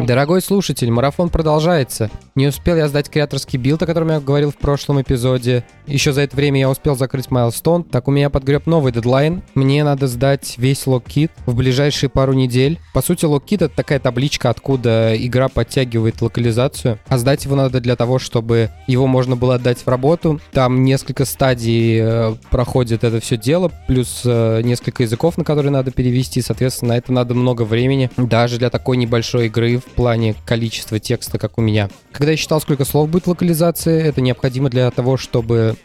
Дорогой слушатель, марафон продолжается. Не успел я сдать креаторский build, о котором я говорил в прошлом эпизоде. Еще за это время я успел закрыть milestone, так у меня подгреб новый дедлайн. Мне надо сдать весь LocKit в ближайшие пару недель. По сути, LocKit это такая табличка, откуда игра подтягивает локализацию. А сдать его надо для того, чтобы его можно было отдать в работу. Там несколько стадий э, проходит это все дело, плюс э, несколько языков, на которые надо перевести. Соответственно, на это надо много времени. Даже для такой небольшой игры в плане количества текста, как у меня. Когда я считал, сколько слов будет локализации, это необходимо для того, чтобы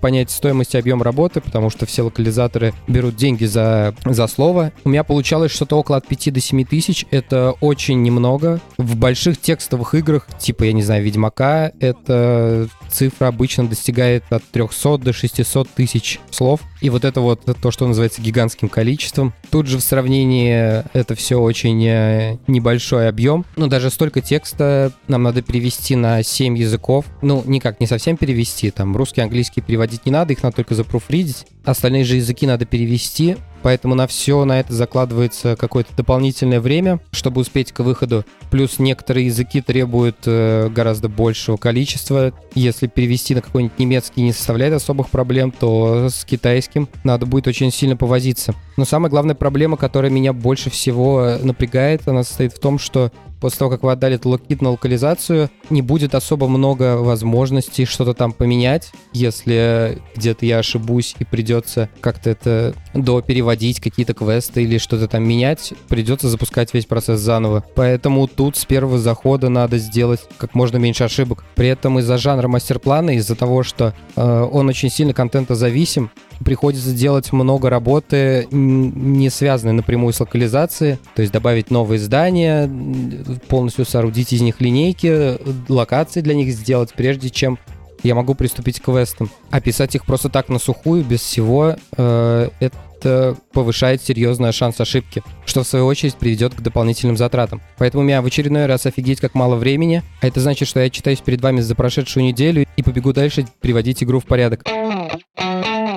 понять стоимость и объем работы, потому что все локализаторы берут деньги за, за слово. У меня получалось что-то около от 5 до 7 тысяч. Это очень немного. В больших текстовых играх, типа, я не знаю, Ведьмака, эта цифра обычно достигает от 300 до 600 тысяч слов. И вот это вот то, что называется гигантским количеством. Тут же в сравнении это все очень э, небольшой объем. Ну, даже столько текста нам надо перевести на 7 языков. Ну, никак не совсем перевести. Там русский, английский переводить не надо, их надо только запруфридить. Остальные же языки надо перевести, поэтому на все на это закладывается какое-то дополнительное время, чтобы успеть к выходу. Плюс некоторые языки требуют э, гораздо большего количества. Если перевести на какой-нибудь немецкий не составляет особых проблем, то с китайским надо будет очень сильно повозиться. Но самая главная проблема, которая меня больше всего напрягает, она состоит в том, что после того, как вы отдали локит на локализацию, не будет особо много возможностей что-то там поменять, если где-то я ошибусь и придется как-то это допереводить, какие-то квесты или что-то там менять, придется запускать весь процесс заново. Поэтому тут с первого захода надо сделать как можно меньше ошибок. При этом из-за жанра мастер-плана, из-за того, что э, он очень сильно контентозависим, приходится делать много работы, не связанной напрямую с локализацией, то есть добавить новые здания, полностью соорудить из них линейки, локации для них сделать, прежде чем я могу приступить к квестам. Описать их просто так на сухую, без всего, э, это повышает серьезный шанс ошибки, что в свою очередь приведет к дополнительным затратам. Поэтому у меня в очередной раз офигеть как мало времени, а это значит, что я читаюсь перед вами за прошедшую неделю и побегу дальше приводить игру в порядок.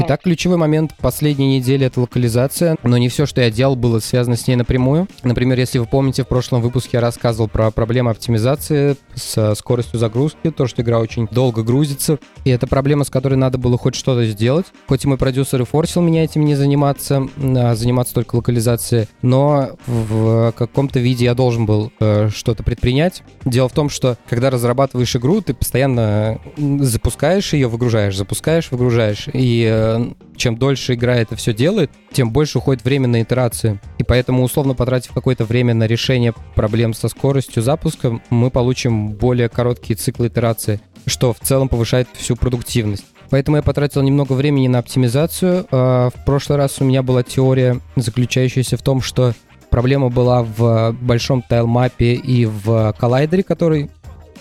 Итак, ключевой момент последней недели — это локализация, но не все, что я делал, было связано с ней напрямую. Например, если вы помните, в прошлом выпуске я рассказывал про проблемы оптимизации с скоростью загрузки, то, что игра очень долго грузится, и это проблема, с которой надо было хоть что-то сделать. Хоть и мой продюсер и форсил меня этим не заниматься, а заниматься только локализацией, но в каком-то виде я должен был э, что-то предпринять. Дело в том, что когда разрабатываешь игру, ты постоянно запускаешь ее, выгружаешь, запускаешь, выгружаешь, и э, чем дольше игра это все делает, тем больше уходит время на итерации. И поэтому, условно потратив какое-то время на решение проблем со скоростью запуска, мы получим более короткие циклы итерации, что в целом повышает всю продуктивность. Поэтому я потратил немного времени на оптимизацию. А, в прошлый раз у меня была теория, заключающаяся в том, что проблема была в большом тайлмапе и в коллайдере, который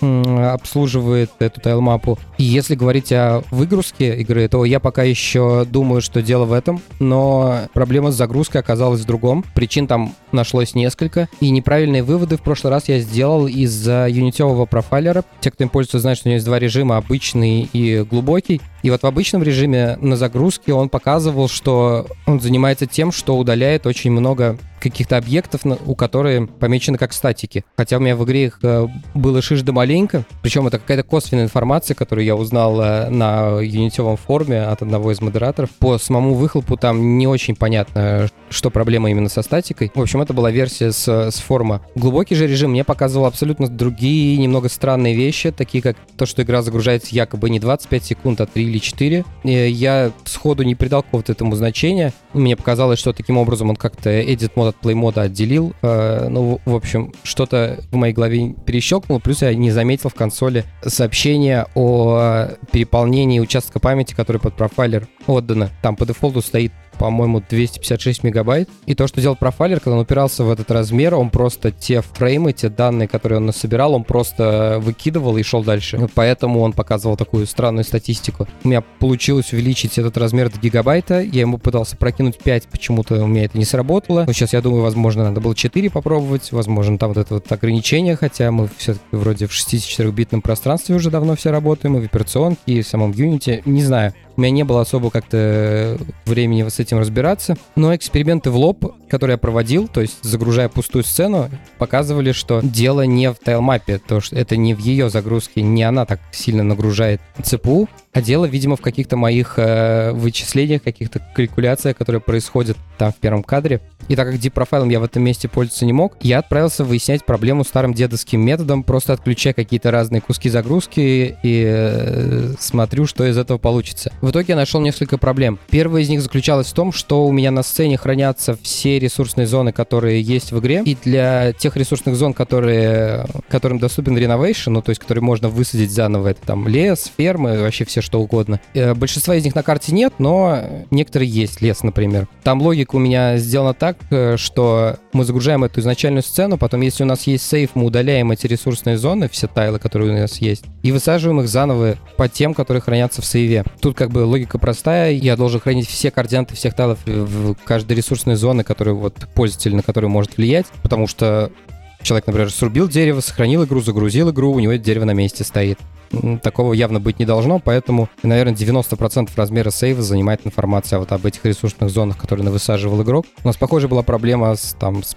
обслуживает эту тайлмапу. И если говорить о выгрузке игры, то я пока еще думаю, что дело в этом, но проблема с загрузкой оказалась в другом. Причин там нашлось несколько, и неправильные выводы в прошлый раз я сделал из-за юнитевого профайлера. Те, кто им пользуется, знают, что у него есть два режима, обычный и глубокий. И вот в обычном режиме на загрузке он показывал, что он занимается тем, что удаляет очень много каких-то объектов, у которых помечены как статики. Хотя у меня в игре их э, было шиш да маленько. Причем это какая-то косвенная информация, которую я узнал э, на юнитевом форуме от одного из модераторов. По самому выхлопу там не очень понятно, что проблема именно со статикой. В общем, это была версия с, с форума. Глубокий же режим мне показывал абсолютно другие, немного странные вещи, такие как то, что игра загружается якобы не 25 секунд, а 3 или 4. И я сходу не придал какого-то этому значения. Мне показалось, что таким образом он как-то edit мод от play мода отделил. Э, ну, в общем, что-то в моей голове перещелкнуло. Плюс я не заметил в консоли сообщение о переполнении участка памяти, который под профайлер отдано. Там по дефолту стоит по-моему, 256 мегабайт. И то, что делал профайлер, когда он упирался в этот размер, он просто те фреймы, те данные, которые он насобирал, он просто выкидывал и шел дальше. Поэтому он показывал такую странную статистику. У меня получилось увеличить этот размер до гигабайта. Я ему пытался прокинуть 5, почему-то у меня это не сработало. Но сейчас, я думаю, возможно, надо было 4 попробовать. Возможно, там вот это вот ограничение, хотя мы все-таки вроде в 64-битном пространстве уже давно все работаем, и в операционке, и в самом Unity. Не знаю. У меня не было особо как-то времени с этим разбираться. Но эксперименты в лоб, которые я проводил, то есть загружая пустую сцену, показывали, что дело не в тайлмапе, то что это не в ее загрузке, не она так сильно нагружает ЦПУ, а дело, видимо, в каких-то моих э, вычислениях, каких-то калькуляциях, которые происходят там в первом кадре. И так как deep-профайлом я в этом месте пользоваться не мог, я отправился выяснять проблему старым дедовским методом, просто отключая какие-то разные куски загрузки и э, смотрю, что из этого получится. В итоге я нашел несколько проблем. Первая из них заключалась в том, что у меня на сцене хранятся все ресурсные зоны, которые есть в игре, и для тех ресурсных зон, которые, которым доступен renovation, ну то есть которые можно высадить заново, это там лес, фермы, вообще все что угодно. Э, большинства из них на карте нет, но некоторые есть, лес, например. Там логика у меня сделана так, э, что мы загружаем эту изначальную сцену, потом, если у нас есть сейф, мы удаляем эти ресурсные зоны, все тайлы, которые у нас есть, и высаживаем их заново по тем, которые хранятся в сейве. Тут как бы логика простая, я должен хранить все координаты всех тайлов в каждой ресурсной зоны, которую вот пользователь, на которую может влиять, потому что человек, например, срубил дерево, сохранил игру, загрузил игру, у него это дерево на месте стоит такого явно быть не должно, поэтому, наверное, 90% размера сейва занимает информация вот об этих ресурсных зонах, которые высаживал игрок. У нас, похоже, была проблема с, там, с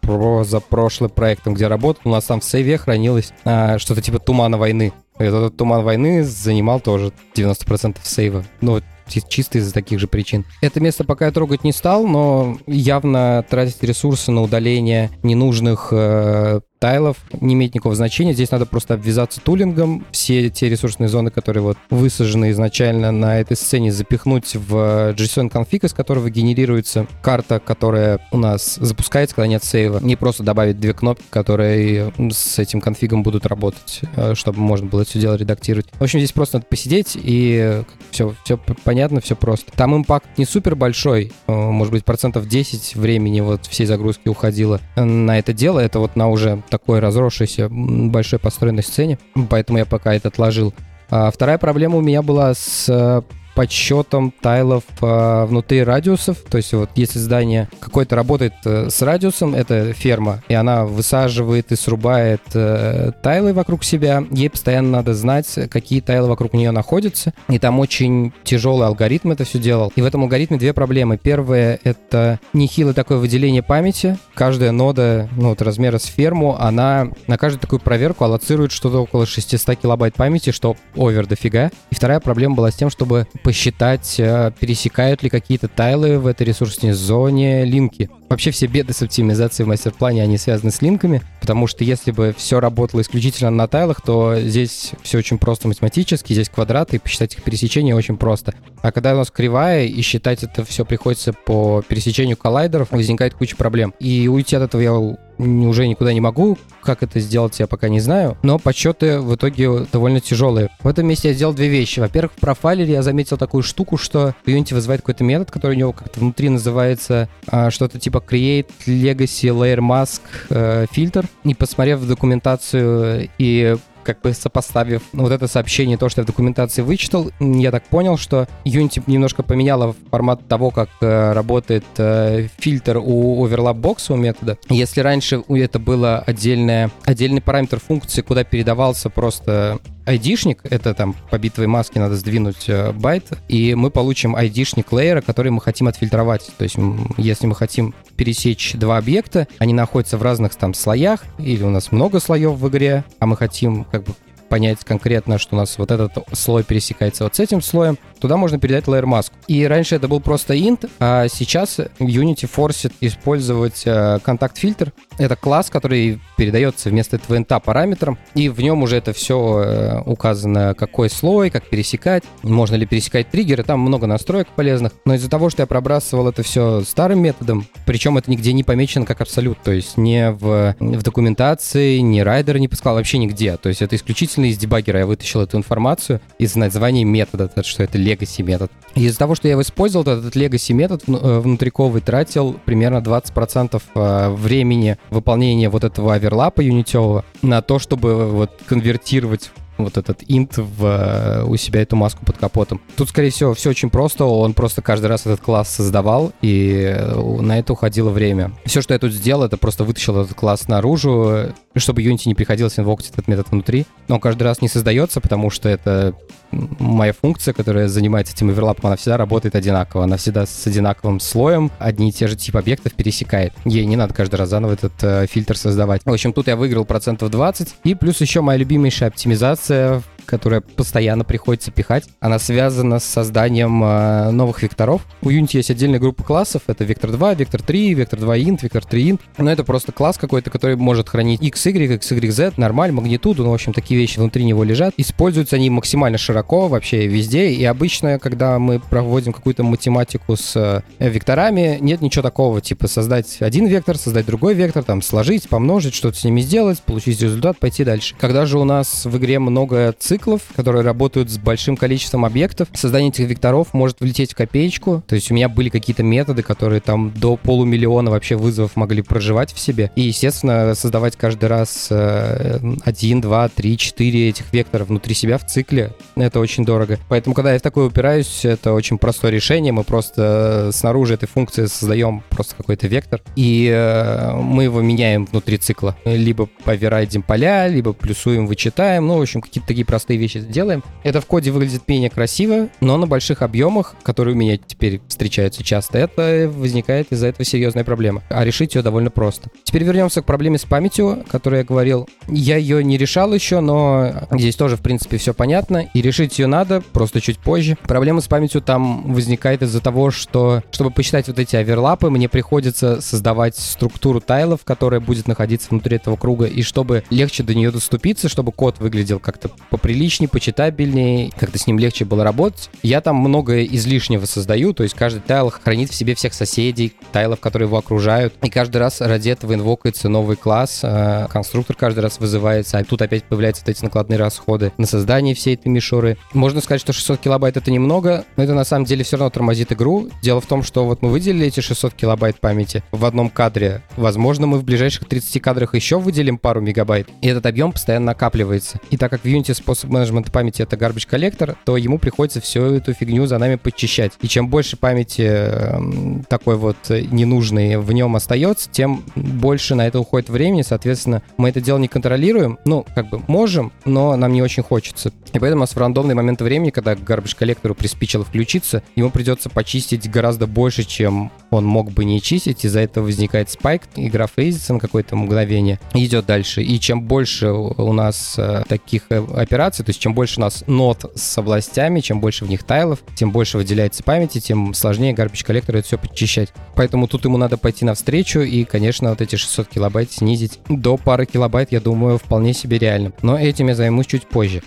позапрошлым проектом, где работал. У нас там в сейве хранилось а, что-то типа тумана войны. И этот туман войны занимал тоже 90% сейва. Ну, чисто из-за таких же причин. Это место пока я трогать не стал, но явно тратить ресурсы на удаление ненужных э, тайлов не имеет никакого значения. Здесь надо просто обвязаться тулингом, все те ресурсные зоны, которые вот высажены изначально на этой сцене, запихнуть в JSON конфиг, из которого генерируется карта, которая у нас запускается, когда нет сейва. Не просто добавить две кнопки, которые с этим конфигом будут работать, э, чтобы можно было это все дело редактировать. В общем, здесь просто надо посидеть, и все, все понятно, все просто. Там импакт не супер большой, э, может быть, процентов 10 времени вот всей загрузки уходило на это дело. Это вот на уже такой разросшейся большой построенной сцене, поэтому я пока это отложил. А вторая проблема у меня была с э, подсчетом тайлов э, внутри радиусов. То есть вот если здание какое-то работает э, с радиусом, это ферма, и она высаживает и срубает э, тайлы вокруг себя, ей постоянно надо знать, какие тайлы вокруг нее находятся. И там очень тяжелый алгоритм это все делал. И в этом алгоритме две проблемы. Первая — это нехилое такое выделение памяти. Каждая нода, ну вот размера с ферму, она на каждую такую проверку аллоцирует что-то около 600 килобайт памяти, что овер дофига. И вторая проблема была с тем, чтобы посчитать, э, пересекают ли какие-то тайлы в этой ресурсной зоне линки. Вообще все беды с оптимизацией в мастер-плане, они связаны с линками, потому что если бы все работало исключительно на тайлах, то здесь все очень просто математически, здесь квадраты, и посчитать их пересечение очень просто. А когда у нас кривая, и считать это все приходится по пересечению коллайдеров, возникает куча проблем. И уйти от этого я уже никуда не могу. Как это сделать, я пока не знаю. Но подсчеты в итоге довольно тяжелые. В этом месте я сделал две вещи. Во-первых, в профайлере я заметил такую штуку, что Unity вызывает какой-то метод, который у него как-то внутри называется а, что-то типа create legacy layer mask э, фильтр. И посмотрев документацию и как бы сопоставив вот это сообщение, то, что я в документации вычитал, я так понял, что Unity немножко поменяла формат того, как э, работает э, фильтр у overlap box у метода. Если раньше это было отдельное, отдельный параметр функции, куда передавался просто айдишник, это там по битвой маски надо сдвинуть э, байт, и мы получим айдишник лейера, который мы хотим отфильтровать. То есть если мы хотим пересечь два объекта, они находятся в разных там слоях, или у нас много слоев в игре, а мы хотим как бы понять конкретно, что у нас вот этот слой пересекается вот с этим слоем, туда можно передать layer mask. И раньше это был просто int, а сейчас Unity форсит использовать э, контакт-фильтр, Это класс, который передается вместо этого инта параметрам, и в нем уже это все э, указано, какой слой, как пересекать, можно ли пересекать триггеры, там много настроек полезных. Но из-за того, что я пробрасывал это все старым методом, причем это нигде не помечено как абсолют, то есть не в, в документации, ни райдер не пускал, вообще нигде. То есть это исключительно из дебаггера я вытащил эту информацию из названия метода, что это legacy метод. Из-за того, что я его использовал, этот legacy метод э, внутриковый тратил примерно 20% э, времени выполнения вот этого оверлапа юнитевого на то, чтобы вот конвертировать вот этот инт в, э, у себя эту маску под капотом. Тут, скорее всего, все очень просто. Он просто каждый раз этот класс создавал, и на это уходило время. Все, что я тут сделал, это просто вытащил этот класс наружу, чтобы Unity не приходилось инвокать этот метод внутри. Но он каждый раз не создается, потому что это моя функция, которая занимается этим оверлапом, она всегда работает одинаково. Она всегда с одинаковым слоем одни и те же типы объектов пересекает. Ей не надо каждый раз заново этот э, фильтр создавать. В общем, тут я выиграл процентов 20. И плюс еще моя любимейшая оптимизация Це которая постоянно приходится пихать. Она связана с созданием э, новых векторов. У Unity есть отдельная группа классов. Это вектор 2, вектор 3, вектор 2 int, вектор 3 int. Но это просто класс какой-то, который может хранить x, y, x, y, z, нормаль, магнитуду. Ну, в общем, такие вещи внутри него лежат. Используются они максимально широко вообще везде. И обычно, когда мы проводим какую-то математику с э, векторами, нет ничего такого, типа создать один вектор, создать другой вектор, там сложить, помножить, что-то с ними сделать, получить результат, пойти дальше. Когда же у нас в игре много циклов, циклов, которые работают с большим количеством объектов. Создание этих векторов может влететь в копеечку. То есть у меня были какие-то методы, которые там до полумиллиона вообще вызовов могли проживать в себе. И, естественно, создавать каждый раз э, один, два, три, четыре этих векторов внутри себя в цикле, это очень дорого. Поэтому, когда я в такое упираюсь, это очень простое решение. Мы просто снаружи этой функции создаем просто какой-то вектор, и э, мы его меняем внутри цикла. Либо поверайдим поля, либо плюсуем, вычитаем. Ну, в общем, какие-то такие простые простые вещи делаем. Это в коде выглядит менее красиво, но на больших объемах, которые у меня теперь встречаются часто, это возникает из-за этого серьезная проблема. А решить ее довольно просто. Теперь вернемся к проблеме с памятью, о которой я говорил. Я ее не решал еще, но здесь тоже, в принципе, все понятно. И решить ее надо, просто чуть позже. Проблема с памятью там возникает из-за того, что, чтобы посчитать вот эти оверлапы, мне приходится создавать структуру тайлов, которая будет находиться внутри этого круга, и чтобы легче до нее доступиться, чтобы код выглядел как-то поприличнее, приличнее, почитабельнее, как-то с ним легче было работать. Я там многое излишнего создаю, то есть каждый тайл хранит в себе всех соседей, тайлов, которые его окружают. И каждый раз ради этого инвокается новый класс, э, конструктор каждый раз вызывается, а тут опять появляются вот эти накладные расходы на создание всей этой мишуры. Можно сказать, что 600 килобайт это немного, но это на самом деле все равно тормозит игру. Дело в том, что вот мы выделили эти 600 килобайт памяти в одном кадре. Возможно, мы в ближайших 30 кадрах еще выделим пару мегабайт, и этот объем постоянно накапливается. И так как в Unity способ менеджмента памяти это garbage коллектор, то ему приходится всю эту фигню за нами подчищать. И чем больше памяти э, такой вот ненужной в нем остается, тем больше на это уходит времени, соответственно, мы это дело не контролируем, ну, как бы можем, но нам не очень хочется. И поэтому у нас в рандомный момент времени, когда garbage коллектору приспичило включиться, ему придется почистить гораздо больше, чем он мог бы не чистить, из-за этого возникает спайк, игра фризится на какое-то мгновение, идет дальше. И чем больше у нас э, таких э, операций, то есть чем больше у нас нот с областями, чем больше в них тайлов, тем больше выделяется памяти, тем сложнее garbage коллектору это все подчищать. Поэтому тут ему надо пойти навстречу и, конечно, вот эти 600 килобайт снизить до пары килобайт, я думаю, вполне себе реально. Но этим я займусь чуть позже.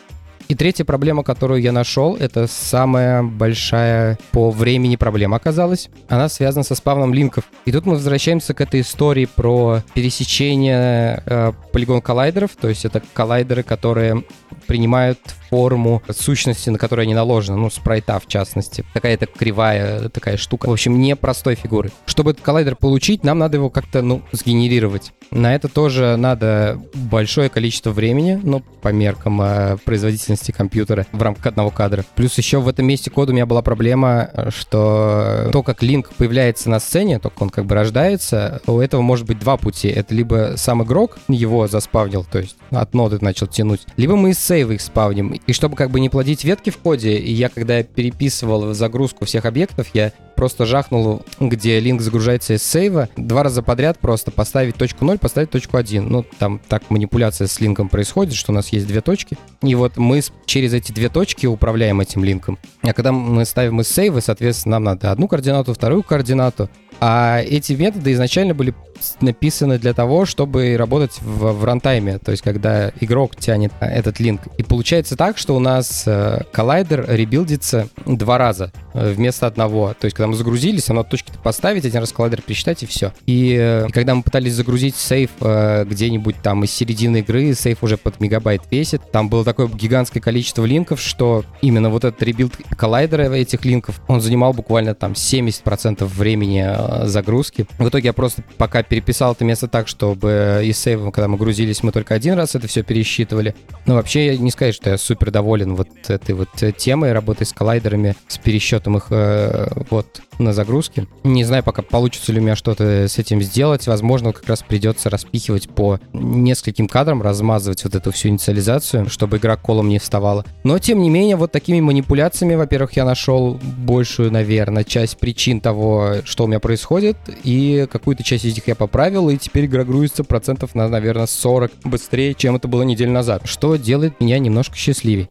И третья проблема, которую я нашел, это самая большая по времени проблема оказалась. Она связана со спавном линков. И тут мы возвращаемся к этой истории про пересечение э, полигон-коллайдеров, то есть это коллайдеры, которые принимают форму сущности, на которую они наложены, ну, спрайта в частности. Какая-то кривая такая штука. В общем, непростой фигуры. Чтобы этот коллайдер получить, нам надо его как-то, ну, сгенерировать. На это тоже надо большое количество времени, ну, по меркам э, производительности компьютера в рамках одного кадра. Плюс еще в этом месте кода у меня была проблема, что то, как линк появляется на сцене, только он как бы рождается, у этого может быть два пути. Это либо сам игрок его заспавнил, то есть от ноды начал тянуть, либо мы из сейва их спавним. И чтобы как бы не плодить ветки в коде, и я когда переписывал загрузку всех объектов, я просто жахнул, где линк загружается из сейва, два раза подряд просто поставить точку 0, поставить точку 1. Ну, там так манипуляция с линком происходит, что у нас есть две точки. И вот мы через эти две точки управляем этим линком. А когда мы ставим из сейва, соответственно, нам надо одну координату, вторую координату, А эти методы изначально были написаны для того, чтобы работать в, в рантайме, то есть когда игрок тянет этот линк. И получается так, что у нас э, коллайдер ребилдится два раза э, вместо одного. То есть когда мы загрузились, оно точки поставить, один раз коллайдер пересчитать и все. И, э, и когда мы пытались загрузить сейф э, где-нибудь там из середины игры, сейф уже под мегабайт весит, там было такое гигантское количество линков, что именно вот этот rebuild коллайдера этих линков, он занимал буквально там 70% времени э, загрузки. В итоге я просто пока переписал это место так, чтобы из сейва, когда мы грузились, мы только один раз это все пересчитывали. Но вообще я не сказать, что я супер доволен вот этой вот темой работы с коллайдерами, с пересчетом их э, вот на загрузке. Не знаю пока, получится ли у меня что-то с этим сделать. Возможно, как раз придется распихивать по нескольким кадрам, размазывать вот эту всю инициализацию, чтобы игра колом не вставала. Но, тем не менее, вот такими манипуляциями, во-первых, я нашел большую, наверное, часть причин того, что у меня происходит, и какую-то часть из них я поправил, и теперь игра грузится процентов на, наверное, 40 быстрее, чем это было неделю назад, что делает меня немножко счастливее.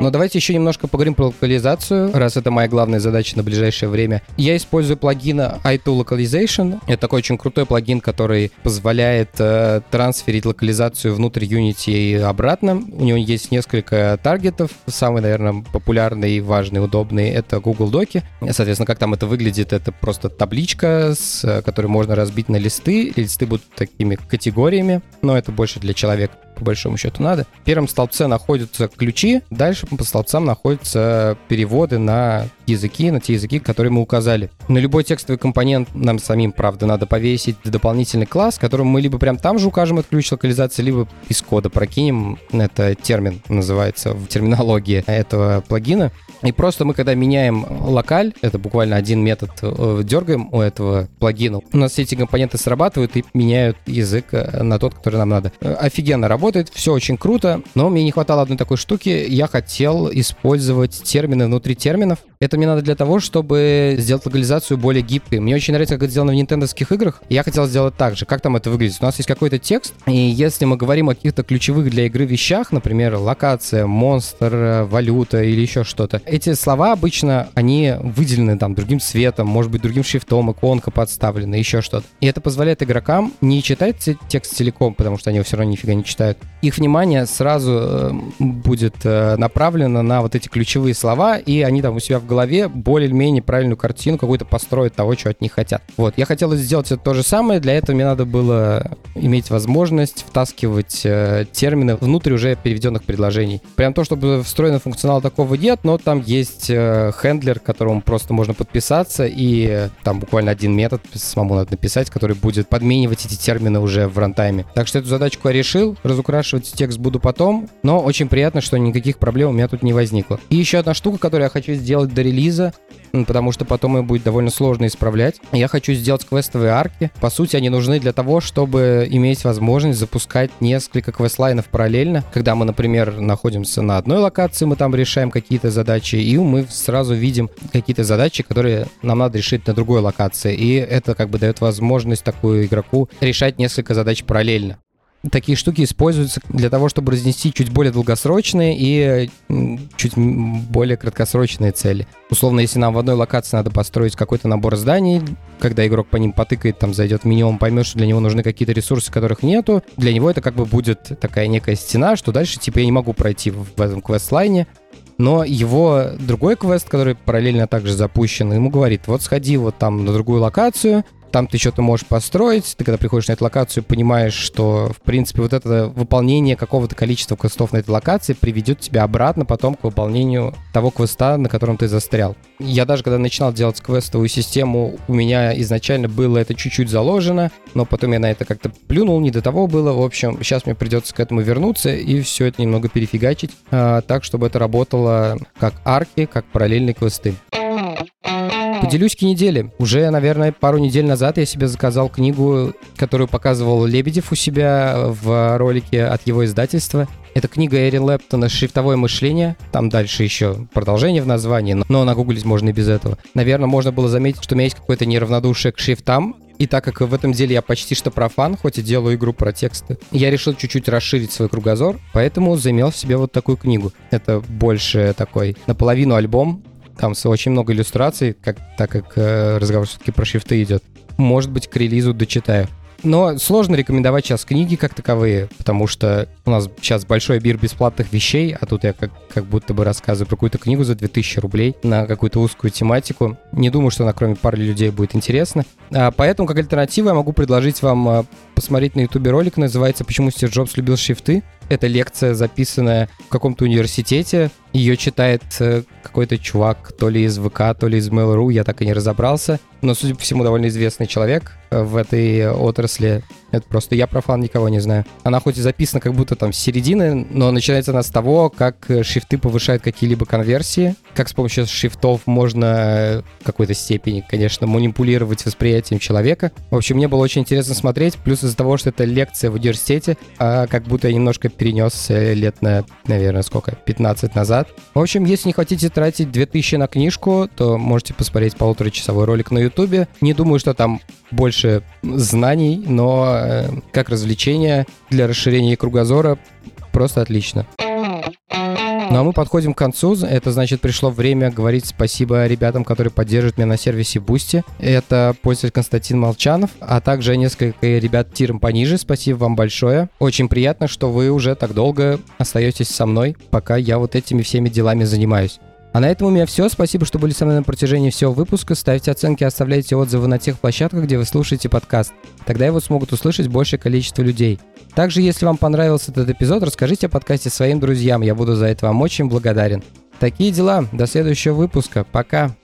Но давайте еще немножко поговорим про локализацию, раз это моя главная задача на ближайшее время. Я использую плагин i2 Localization. Это такой очень крутой плагин, который позволяет э, трансферить локализацию внутрь Unity и обратно. У него есть несколько таргетов. Самый, наверное, популярный, важный, удобный — это Google Доки. Соответственно, как там это выглядит, это просто табличка, с которой можно разбить на листы. Листы будут такими категориями, но это больше для человека по большому счету надо. В первом столбце находятся ключи, дальше по столбцам находятся переводы на языки, на те языки, которые мы указали. На любой текстовый компонент нам самим, правда, надо повесить дополнительный класс, которым мы либо прям там же укажем этот ключ локализации, либо из кода прокинем. Это термин называется в терминологии этого плагина. И просто мы, когда меняем локаль, это буквально один метод, э, дергаем у этого плагина, у нас все эти компоненты срабатывают и меняют язык э, на тот, который нам надо. Э, офигенно работает, все очень круто, но мне не хватало одной такой штуки. Я хотел использовать термины внутри терминов. Это мне надо для того, чтобы сделать локализацию более гибкой. Мне очень нравится, как это сделано в нинтендовских играх. Я хотел сделать так же. Как там это выглядит? У нас есть какой-то текст, и если мы говорим о каких-то ключевых для игры вещах, например, локация, монстр, валюта или еще что-то, эти слова обычно, они выделены там другим цветом, может быть, другим шрифтом, иконка подставлена, еще что-то. И это позволяет игрокам не читать текст целиком, потому что они его все равно нифига не читают. Их внимание сразу э, будет э, направлено на вот эти ключевые слова, и они там у себя в голове более-менее правильную картину какую-то построят того, что от них хотят. Вот, я хотел сделать это то же самое, для этого мне надо было иметь возможность втаскивать э, термины внутрь уже переведенных предложений. Прям то, чтобы встроенный функционал такого нет, но там есть хендлер, которому просто можно подписаться, и там буквально один метод самому надо написать, который будет подменивать эти термины уже в рантайме. Так что эту задачку я решил, разукрашивать текст буду потом, но очень приятно, что никаких проблем у меня тут не возникло. И еще одна штука, которую я хочу сделать до релиза, потому что потом ее будет довольно сложно исправлять. Я хочу сделать квестовые арки. По сути, они нужны для того, чтобы иметь возможность запускать несколько квестлайнов параллельно. Когда мы, например, находимся на одной локации, мы там решаем какие-то задачи, и мы сразу видим какие-то задачи, которые нам надо решить на другой локации. И это как бы дает возможность такую игроку решать несколько задач параллельно такие штуки используются для того, чтобы разнести чуть более долгосрочные и чуть более краткосрочные цели. Условно, если нам в одной локации надо построить какой-то набор зданий, когда игрок по ним потыкает, там зайдет в меню, он поймет, что для него нужны какие-то ресурсы, которых нету, для него это как бы будет такая некая стена, что дальше типа я не могу пройти в этом квест-лайне, но его другой квест, который параллельно также запущен, ему говорит, вот сходи вот там на другую локацию, там ты что-то можешь построить, ты когда приходишь на эту локацию, понимаешь, что, в принципе, вот это выполнение какого-то количества квестов на этой локации приведет тебя обратно потом к выполнению того квеста, на котором ты застрял. Я даже когда начинал делать квестовую систему, у меня изначально было это чуть-чуть заложено, но потом я на это как-то плюнул, не до того было. В общем, сейчас мне придется к этому вернуться и все это немного перефигачить, а, так, чтобы это работало как арки, как параллельные квесты. Поделюсь недели. Уже, наверное, пару недель назад я себе заказал книгу, которую показывал Лебедев у себя в ролике от его издательства. Это книга Эри Лэптона «Шрифтовое мышление». Там дальше еще продолжение в названии, но нагуглить можно и без этого. Наверное, можно было заметить, что у меня есть какое-то неравнодушие к шрифтам, и так как в этом деле я почти что профан, хоть и делаю игру про тексты, я решил чуть-чуть расширить свой кругозор, поэтому заимел себе вот такую книгу. Это больше такой наполовину альбом, там очень много иллюстраций, как, так как э, разговор все-таки про шрифты идет. Может быть, к релизу дочитаю. Но сложно рекомендовать сейчас книги как таковые, потому что у нас сейчас большой бир бесплатных вещей, а тут я как, как будто бы рассказываю про какую-то книгу за 2000 рублей на какую-то узкую тематику. Не думаю, что она кроме пары людей будет интересна. А, поэтому как альтернативу я могу предложить вам а, посмотреть на ютубе ролик, называется «Почему Стив Джобс любил шрифты». Это лекция, записанная в каком-то университете. Ее читает э, какой-то чувак, то ли из ВК, то ли из Mail.ru, я так и не разобрался. Но, судя по всему, довольно известный человек э, в этой отрасли. Это просто я профан, никого не знаю. Она хоть и записана как будто там с середины, но начинается она с того, как э, шрифты повышают какие-либо конверсии, как с помощью шрифтов можно в какой-то степени, конечно, манипулировать восприятием человека. В общем, мне было очень интересно смотреть, плюс из-за того, что это лекция в университете, а как будто я немножко перенес лет на, наверное, сколько, 15 назад. В общем, если не хотите тратить 2000 на книжку, то можете посмотреть полуторачасовой ролик на ютубе. Не думаю, что там больше знаний, но э, как развлечение для расширения кругозора просто отлично. Ну а мы подходим к концу. Это значит, пришло время говорить спасибо ребятам, которые поддерживают меня на сервисе Boosty. Это пользователь Константин Молчанов, а также несколько ребят тиром пониже. Спасибо вам большое. Очень приятно, что вы уже так долго остаетесь со мной, пока я вот этими всеми делами занимаюсь. А на этом у меня все. Спасибо, что были со мной на протяжении всего выпуска. Ставьте оценки, оставляйте отзывы на тех площадках, где вы слушаете подкаст. Тогда его смогут услышать большее количество людей. Также, если вам понравился этот эпизод, расскажите о подкасте своим друзьям. Я буду за это вам очень благодарен. Такие дела. До следующего выпуска. Пока.